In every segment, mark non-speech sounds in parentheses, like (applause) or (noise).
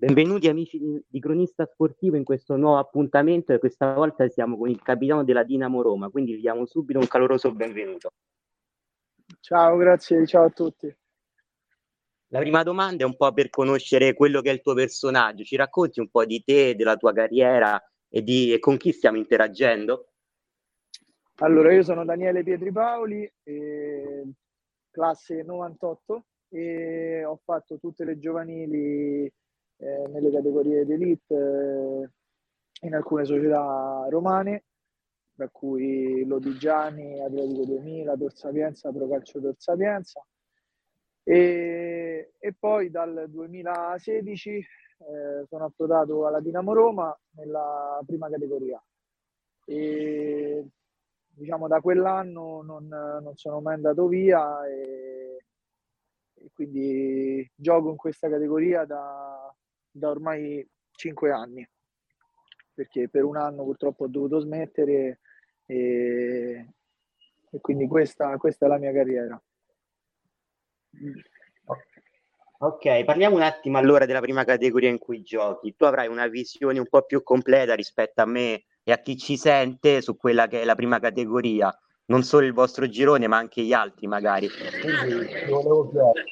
Benvenuti amici di, di, Cronista Sportivo in questo nuovo appuntamento e questa volta siamo con il capitano della Dinamo Roma, quindi gli diamo subito un caloroso benvenuto. Ciao, grazie, ciao a tutti. La prima domanda è un po' per conoscere quello che è il tuo personaggio, ci racconti un po' di te, della tua carriera e, di, e con chi stiamo interagendo? Allora, io sono Daniele Pietri Paoli, eh, classe 98 e ho fatto tutte le giovanili eh, nelle categorie d'elite eh, in alcune società romane, tra cui Lodigiani, Atletico 2000, Tor Sapienza, Procalcio Tor Sapienza. E, e, poi dal 2016 eh, sono approdato alla Dinamo Roma nella prima categoria. E, diciamo da quell'anno non, non sono mai andato via e, e, quindi gioco in questa categoria da, da ormai cinque anni, perché per un anno purtroppo ho dovuto smettere e, e quindi questa, questa è la mia carriera. Ok, parliamo un attimo allora della prima categoria in cui giochi. Tu avrai una visione un po' più completa rispetto a me e a chi ci sente su quella che è la prima categoria, non solo il vostro girone, ma anche gli altri magari. Quindi volevo chiedere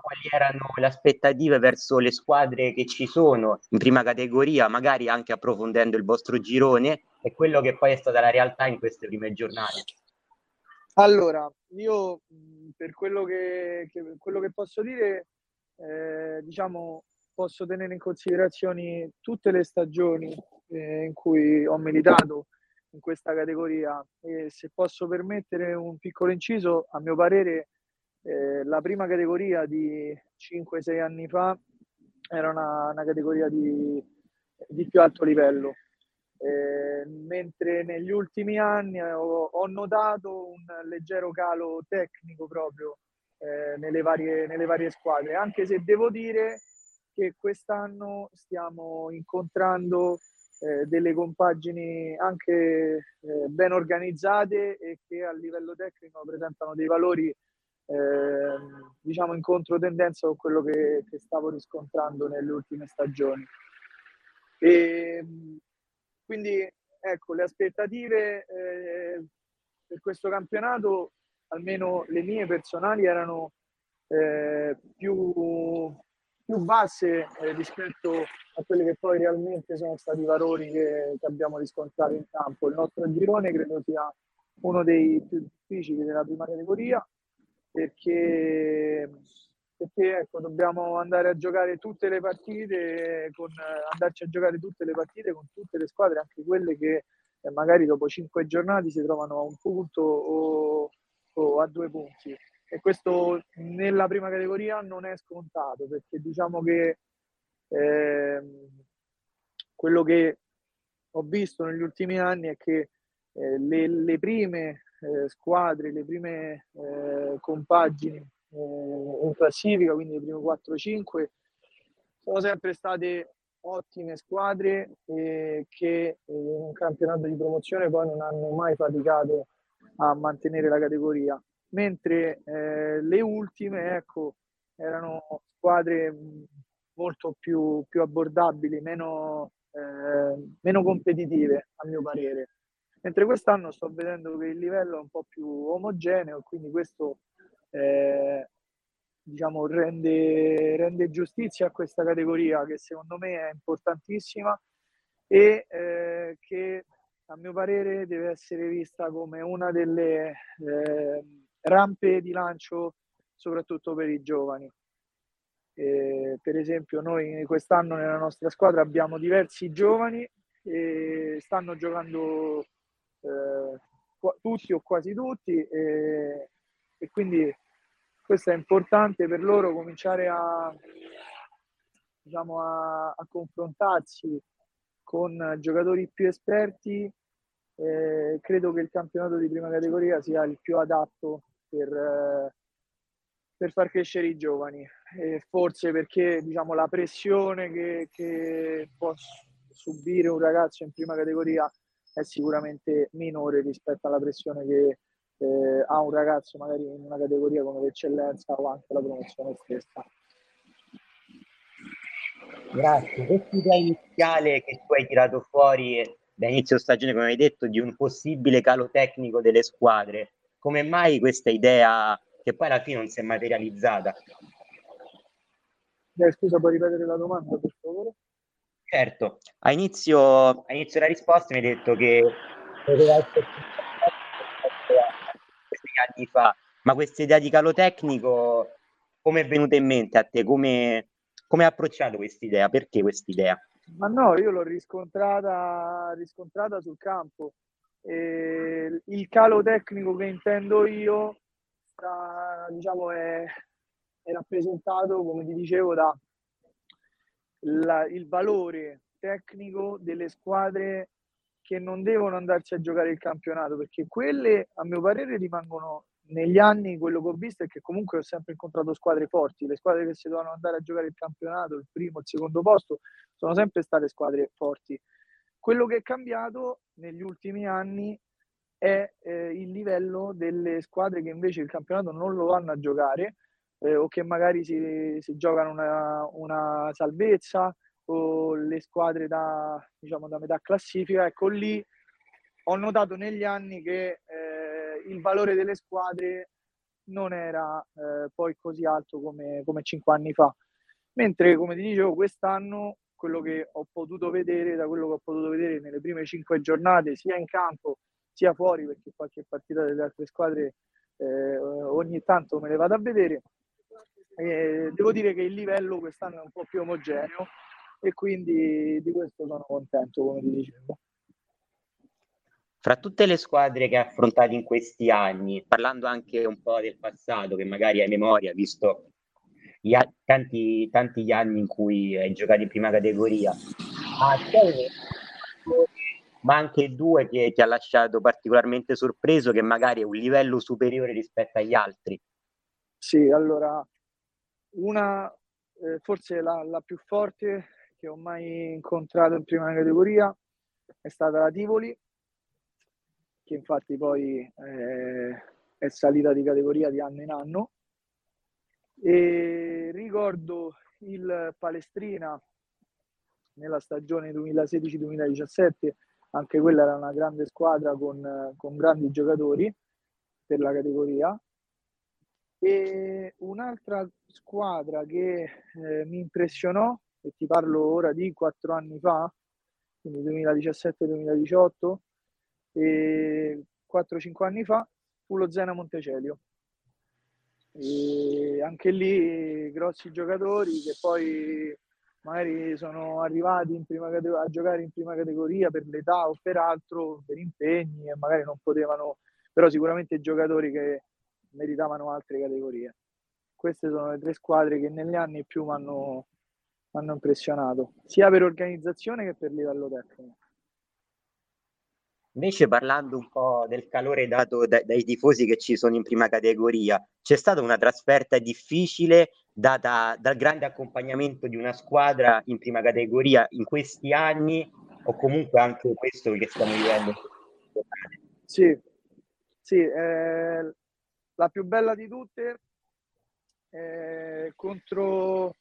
quali erano le aspettative verso le squadre che ci sono in prima categoria, magari anche approfondendo il vostro girone e quello che poi è stata la realtà in queste prime giornate. Allora, io per quello che, che, quello che posso dire, eh, diciamo, posso tenere in considerazione tutte le stagioni eh, in cui ho militato in questa categoria e se posso permettere un piccolo inciso, a mio parere eh, la prima categoria di 5-6 anni fa era una, una categoria di, di, più alto livello, eh, mentre negli ultimi anni ho, ho, notato un leggero calo tecnico proprio eh, nelle, varie, nelle varie squadre, anche se devo dire che quest'anno stiamo incontrando eh, delle compagini anche eh, ben organizzate e che a livello tecnico presentano dei valori eh, diciamo in controtendenza con quello che, che, stavo riscontrando nelle ultime stagioni. E, quindi ecco, le aspettative eh, per questo campionato, almeno le mie personali, erano eh, più, più, basse eh, rispetto a quelli che poi realmente sono stati i valori che, che abbiamo riscontrato in campo. Il nostro girone credo sia uno dei più difficili della prima categoria perché, perché ecco, dobbiamo andare a giocare tutte le partite, con, andarci a giocare tutte le partite con tutte le squadre, anche quelle che eh, magari dopo cinque giornate si trovano a un punto o, o a due punti. E questo nella prima categoria non è scontato perché diciamo che eh, quello che ho visto negli ultimi anni è che eh, le, le, prime eh, squadre, le prime eh, compagini eh, in classifica, quindi le prime 4-5, sono sempre state ottime squadre che eh, in un campionato di promozione poi non hanno mai faticato a mantenere la categoria, mentre le ultime ecco, erano squadre molto più, più abbordabili, meno, meno competitive a mio parere mentre quest'anno sto vedendo che il livello è un po' più omogeneo quindi questo eh, diciamo, rende, rende, giustizia a questa categoria che secondo me è importantissima e eh, che a mio parere deve essere vista come una delle eh, rampe di lancio soprattutto per i giovani. Eh, per esempio noi quest'anno nella nostra squadra abbiamo diversi giovani e stanno giocando eh, tutti o quasi tutti e, e, quindi questo è importante per loro cominciare a, diciamo, a, a confrontarsi con giocatori più esperti. Eh, credo che il campionato di prima categoria sia il più adatto per, eh, per far crescere i giovani. E forse perché diciamo, la pressione che, che può subire un ragazzo in prima categoria è sicuramente minore rispetto alla pressione che eh, ha un ragazzo magari in una categoria come l'eccellenza o anche la promozione stessa. Grazie. Questa idea iniziale che tu hai tirato fuori da inizio stagione, come hai detto, di un possibile calo tecnico delle squadre, come mai questa idea che poi alla fine non si è materializzata? Eh, scusa, puoi ripetere la domanda, per favore? Certo, a inizio, a inizio della risposta mi hai detto che anni fa, ma questa idea di calo tecnico come è venuta in mente a te? Come, come hai approcciato questa idea? Perché questa idea? Ma no, io l'ho riscontrata, riscontrata sul campo. E il calo tecnico che intendo io sta, diciamo, è, è rappresentato, come ti dicevo, da la, il valore tecnico delle squadre che non devono andarsi a giocare il campionato, perché quelle, a mio parere, rimangono negli anni. Quello che ho visto è che comunque ho sempre incontrato squadre forti, le squadre che si dovevano andare a giocare il campionato, il primo, il secondo posto, sono sempre state squadre forti. Quello che è cambiato negli ultimi anni è eh, il livello delle squadre che invece il campionato non lo vanno a giocare eh, o che magari si, si giocano una, una, salvezza o le squadre da, diciamo, da metà classifica. Ecco lì ho notato negli anni che eh, il valore delle squadre non era eh, poi così alto come, come cinque anni fa. Mentre, come ti dicevo, quest'anno quello che ho potuto vedere, da quello che ho potuto vedere nelle prime cinque giornate, sia in campo sia fuori, perché qualche partita delle altre squadre eh, ogni tanto me le vado a vedere, e devo dire che il livello quest'anno è un po' più omogeneo e quindi di questo sono contento, come ti dicevo. Fra tutte le squadre che hai affrontato in questi anni, parlando anche un po' del passato, che magari hai memoria, visto gli, tanti, tanti gli anni in cui hai giocato in prima categoria, ah, ma anche due che ti ha lasciato particolarmente sorpreso, che magari è un livello superiore rispetto agli altri. Sì, allora una, eh, forse la, la, più forte che ho mai incontrato in prima categoria è stata la Tivoli, che infatti poi eh, è salita di categoria di anno in anno. E ricordo il Palestrina nella stagione 2016-2017, anche quella era una grande squadra con, con grandi giocatori per la categoria. E un'altra squadra che eh, mi impressionò, e ti parlo ora di quattro anni fa, quindi 2017-2018, e 4-5 anni fa, fu lo Zena Montecelio. E anche lì grossi giocatori che poi magari sono arrivati a giocare in prima categoria per l'età o per altro, per impegni e magari non potevano, però sicuramente giocatori che meritavano altre categorie. Queste sono le tre squadre che negli anni più mi hanno impressionato, sia per organizzazione che per livello tecnico. Invece parlando un po' del calore dato dai, dai tifosi che ci sono in prima categoria, c'è stata una trasferta difficile data dal grande accompagnamento di una squadra in prima categoria in questi anni o comunque anche questo che stiamo vivendo? Sì, sì eh, la più bella di tutte eh, contro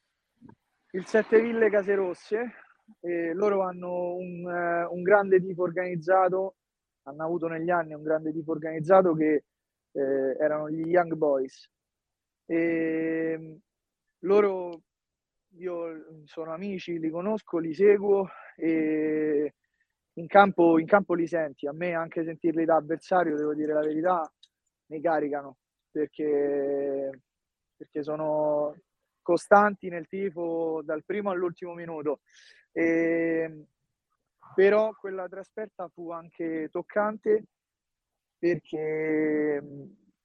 il Sette Ville Caserosse. Eh, loro hanno un, uh, un, grande tipo organizzato, hanno avuto negli anni un grande tipo organizzato che eh, erano gli Young Boys. E, loro, io sono amici, li conosco, li seguo e in campo, in campo li senti. A me anche sentirli da avversario, devo dire la verità, mi caricano perché, perché sono costanti nel tifo dal primo all'ultimo minuto. E, però quella trasferta fu anche toccante perché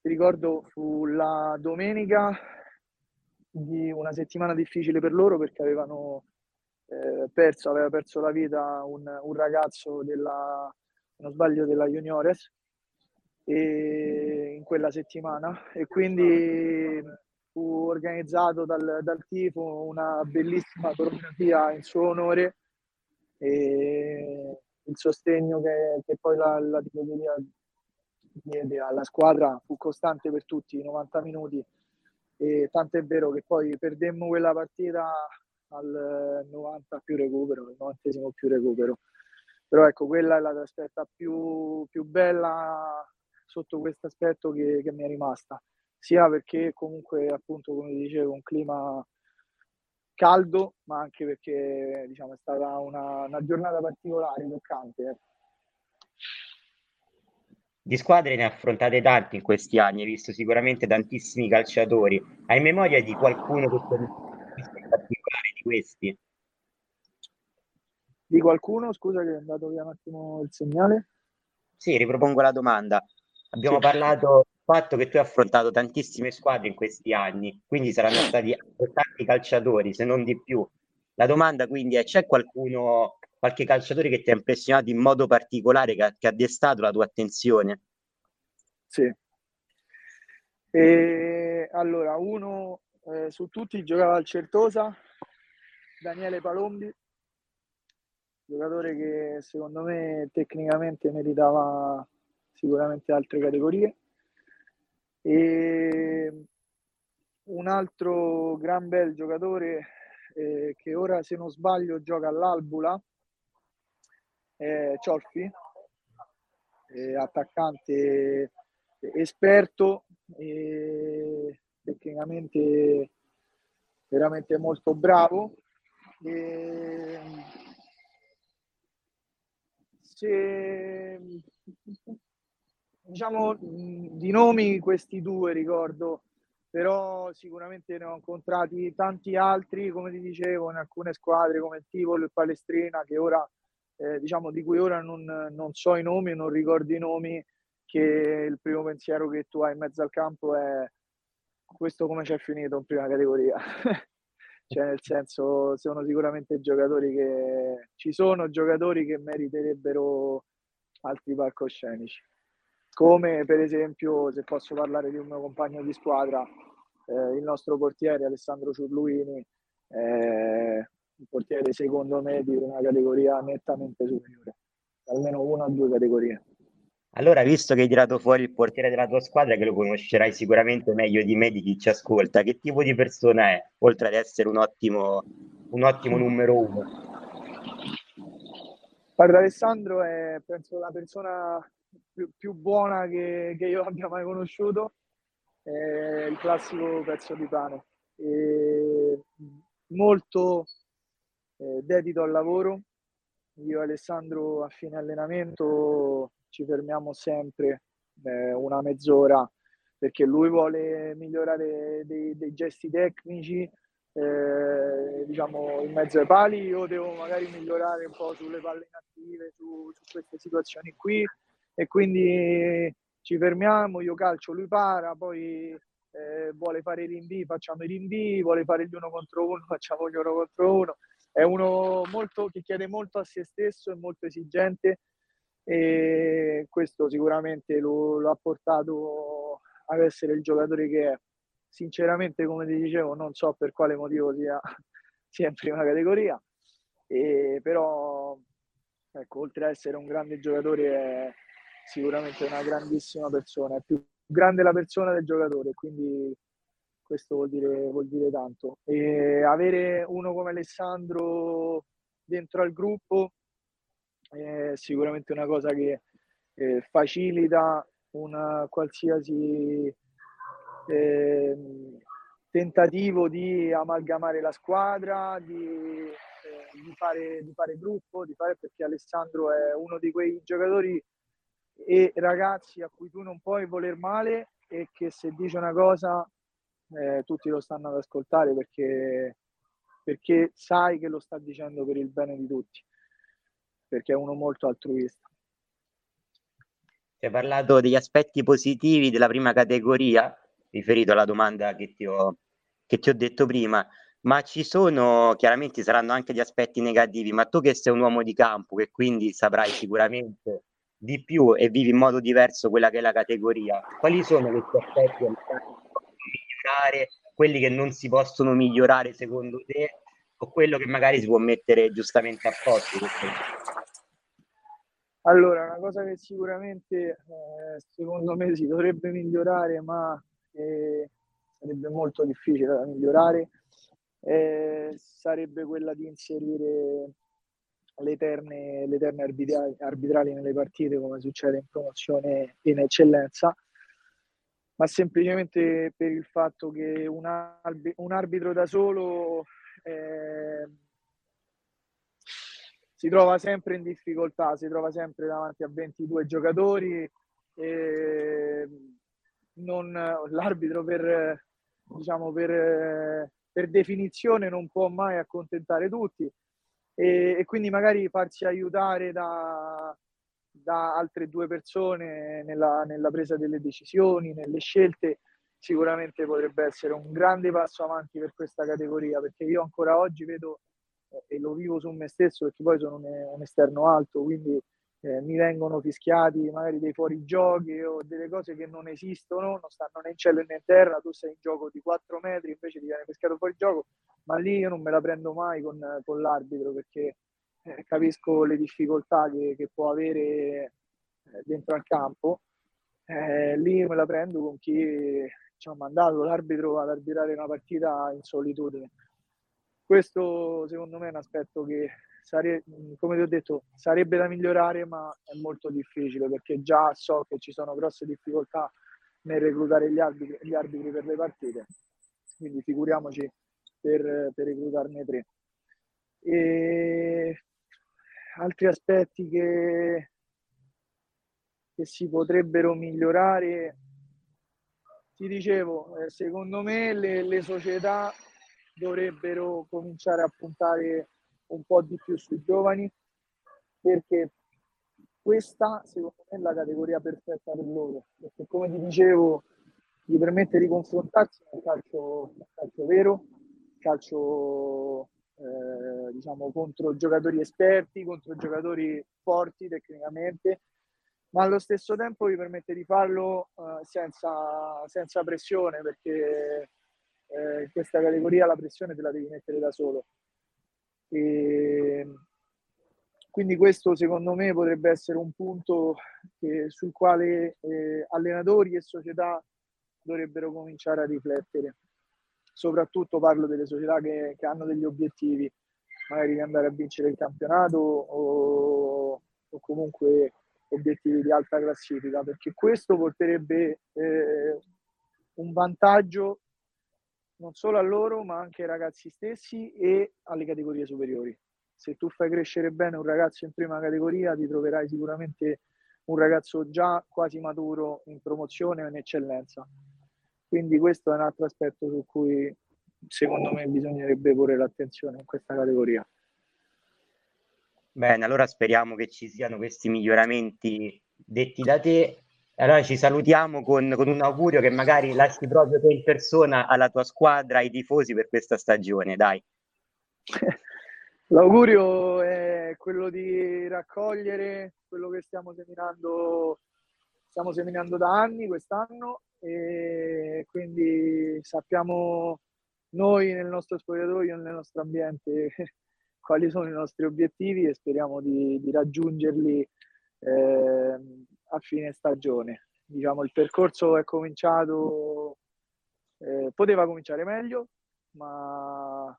ricordo fu la domenica di una settimana difficile per loro perché avevano eh, perso, aveva perso la vita un, un ragazzo della, non sbaglio, della Juniores e in quella settimana e quindi fu organizzato dal, dal tifo una bellissima coreografia in suo onore e il sostegno che, che poi la, la tifoseria diede alla squadra fu costante per tutti i 90 minuti e tanto è vero che poi perdemmo quella partita al 90 più recupero, al 90 più recupero. Però ecco, quella è la trasferta più, più bella sotto questo aspetto che, che mi è rimasta, sia perché comunque appunto come dicevo un clima caldo, ma anche perché diciamo, è stata una, una giornata particolare, toccante. Eh. Di squadre ne ha affrontate tante in questi anni, hai visto sicuramente tantissimi calciatori. Hai memoria di qualcuno che particolare di questi? Di qualcuno? Scusa che è andato via un attimo il segnale. Sì, ripropongo la domanda. Abbiamo sì. parlato del fatto che tu hai affrontato tantissime squadre in questi anni, quindi saranno stati tanti calciatori, se non di più. La domanda quindi è: c'è qualcuno, qualche calciatore che ti ha impressionato in modo particolare, che ha, che ha destato la tua attenzione? Sì. E, allora, uno eh, su tutti giocava al Certosa, Daniele Palombi, giocatore che secondo me tecnicamente meritava sicuramente altre categorie. E un altro gran bel giocatore eh, che ora se non sbaglio gioca all'Albula è Ciolfi, eh, attaccante esperto e tecnicamente veramente molto bravo. E se diciamo di nomi questi due ricordo però sicuramente ne ho incontrati tanti altri come ti dicevo in alcune squadre come il Tivoli e Palestrina che ora eh, diciamo di cui ora non, non so i nomi non ricordo i nomi che il primo pensiero che tu hai in mezzo al campo è questo come c'è finito in prima categoria? (laughs) Cioè nel senso sono sicuramente giocatori che ci sono giocatori che meriterebbero altri palcoscenici come per esempio se posso parlare di un mio compagno di squadra eh, il nostro portiere Alessandro Ciurluini eh, un portiere secondo me di una categoria nettamente superiore almeno una o due categorie allora, visto che hai tirato fuori il portiere della tua squadra, che lo conoscerai sicuramente meglio di me, di chi ci ascolta, che tipo di persona è, oltre ad essere un ottimo, un ottimo numero uno? Guarda, Alessandro è penso la persona più, più buona che, che, io abbia mai conosciuto, è il classico pezzo di pane. È molto eh, dedito al lavoro. Io e Alessandro a fine allenamento ci fermiamo sempre eh, una mezz'ora perché lui vuole migliorare dei, dei gesti tecnici eh, diciamo in mezzo ai pali io devo magari migliorare un po' sulle palle inattive su, su queste situazioni qui e quindi ci fermiamo io calcio lui para poi eh, vuole fare i rinvii facciamo i rinvii vuole fare gli uno contro uno (laughs) facciamo gli uno contro uno è uno molto, che chiede molto a se stesso e molto esigente e questo sicuramente lo, lo ha portato ad essere il giocatore che è. Sinceramente, come ti dicevo, non so per quale motivo sia, (laughs) sia in prima categoria, e però ecco, oltre ad essere un grande giocatore è sicuramente una grandissima persona, è più grande la persona del giocatore, quindi questo vuol dire, vuol dire tanto. E avere uno come Alessandro dentro al gruppo è sicuramente una cosa che eh, facilita un qualsiasi eh, tentativo di amalgamare la squadra, di, eh, di, fare, di fare gruppo, di fare perché Alessandro è uno di quei giocatori e ragazzi a cui tu non puoi voler male e che se dice una cosa eh, tutti lo stanno ad ascoltare perché, perché sai che lo sta dicendo per il bene di tutti perché è uno molto altruista. Hai parlato degli aspetti positivi della prima categoria, riferito alla domanda che ti ho, che ti ho detto prima, ma ci sono, chiaramente saranno anche gli aspetti negativi, ma tu che sei un uomo di campo, che quindi saprai sicuramente di più e vivi in modo diverso quella che è la categoria, quali sono questi aspetti che migliorare, quelli che non si possono migliorare secondo te o quello che magari si può mettere giustamente a posto? Allora, una cosa che sicuramente eh, secondo me si dovrebbe migliorare, ma eh, sarebbe molto difficile da migliorare, eh, sarebbe quella di inserire le eterne, le eterne arbitrali, arbitrali nelle partite come succede in promozione in eccellenza, ma semplicemente per il fatto che un, arbi- un arbitro da solo eh, si trova sempre in difficoltà, si trova sempre davanti a 22 giocatori e non, l'arbitro per, diciamo, per, per definizione non può mai accontentare tutti e, e quindi magari farsi aiutare da, da altre due persone nella, nella, presa delle decisioni, nelle scelte, sicuramente potrebbe essere un grande passo avanti per questa categoria, perché io ancora oggi vedo eh, e lo vivo su me stesso, perché poi sono un, un esterno alto, quindi eh, mi vengono fischiati magari dei fuorigiochi o delle cose che non esistono, non stanno né in cielo né in terra, tu sei in gioco di 4 metri, invece ti viene fischiato fuori gioco, ma lì io non me la prendo mai con, con l'arbitro perché eh, capisco le difficoltà che, che può avere eh, dentro al campo. Eh, lì me la prendo con chi ci ha mandato l'arbitro ad arbitrare una partita in solitudine. Questo secondo me è un aspetto che sare- come ti ho detto, sarebbe da migliorare, ma è molto difficile perché già so che ci sono grosse difficoltà nel reclutare gli arbitri, gli arbitri per le partite, quindi figuriamoci per, per reclutarne tre. E altri aspetti che, che si potrebbero migliorare, ti dicevo, eh, secondo me le, le società dovrebbero cominciare a puntare un po' di più sui giovani perché questa secondo me è la categoria perfetta per loro. Perché come ti dicevo gli permette di confrontarsi nel calcio, calcio vero calcio eh, diciamo contro giocatori esperti contro giocatori forti tecnicamente ma allo stesso tempo gli permette di farlo eh, senza, senza pressione perché eh, in questa categoria la pressione te la devi mettere da solo e quindi questo secondo me potrebbe essere un punto che, sul quale eh, allenatori e società dovrebbero cominciare a riflettere. Soprattutto parlo delle società che, che hanno degli obiettivi, magari di andare a vincere il campionato o, o comunque obiettivi di alta classifica, perché questo porterebbe eh, un vantaggio non solo a loro, ma anche ai ragazzi stessi e alle categorie superiori. Se tu fai crescere bene un ragazzo in prima categoria, ti troverai sicuramente un ragazzo già quasi maturo in promozione o in eccellenza. Quindi questo è un altro aspetto su cui secondo me bisognerebbe porre l'attenzione in questa categoria. Bene, allora speriamo che ci siano questi miglioramenti detti da te allora ci salutiamo con, con, un augurio che magari lasci proprio te in persona alla tua squadra, ai tifosi per questa stagione, dai. (laughs) L'augurio è quello di raccogliere quello che stiamo seminando, stiamo seminando da anni quest'anno e quindi sappiamo noi nel nostro spogliatoio, nel nostro ambiente, (laughs) quali sono i nostri obiettivi e speriamo di, di raggiungerli eh, a fine stagione. Diciamo, il percorso è cominciato, eh, poteva cominciare meglio, ma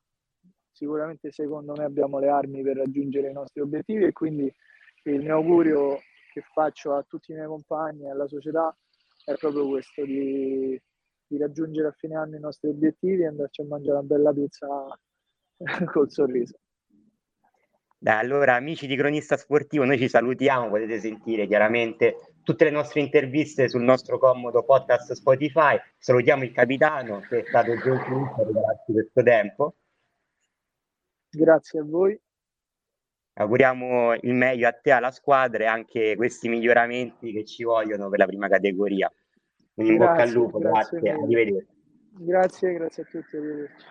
sicuramente secondo me abbiamo le armi per raggiungere i nostri obiettivi e quindi il mio augurio che faccio a tutti i miei compagni e alla società è proprio questo, di, di raggiungere a fine anno i nostri obiettivi e andarci a mangiare una bella pizza (laughs) col sorriso. Dai, allora, amici di Cronista Sportivo, noi ci salutiamo, potete sentire chiaramente tutte le nostre interviste sul nostro comodo podcast Spotify. Salutiamo il capitano che è stato gentilissimo a regalarci questo tempo. Grazie a voi. Auguriamo il meglio a te, alla squadra e anche questi miglioramenti che ci vogliono per la prima categoria. Quindi in bocca al lupo, grazie, grazie arrivederci. Grazie, grazie a tutti, arrivederci.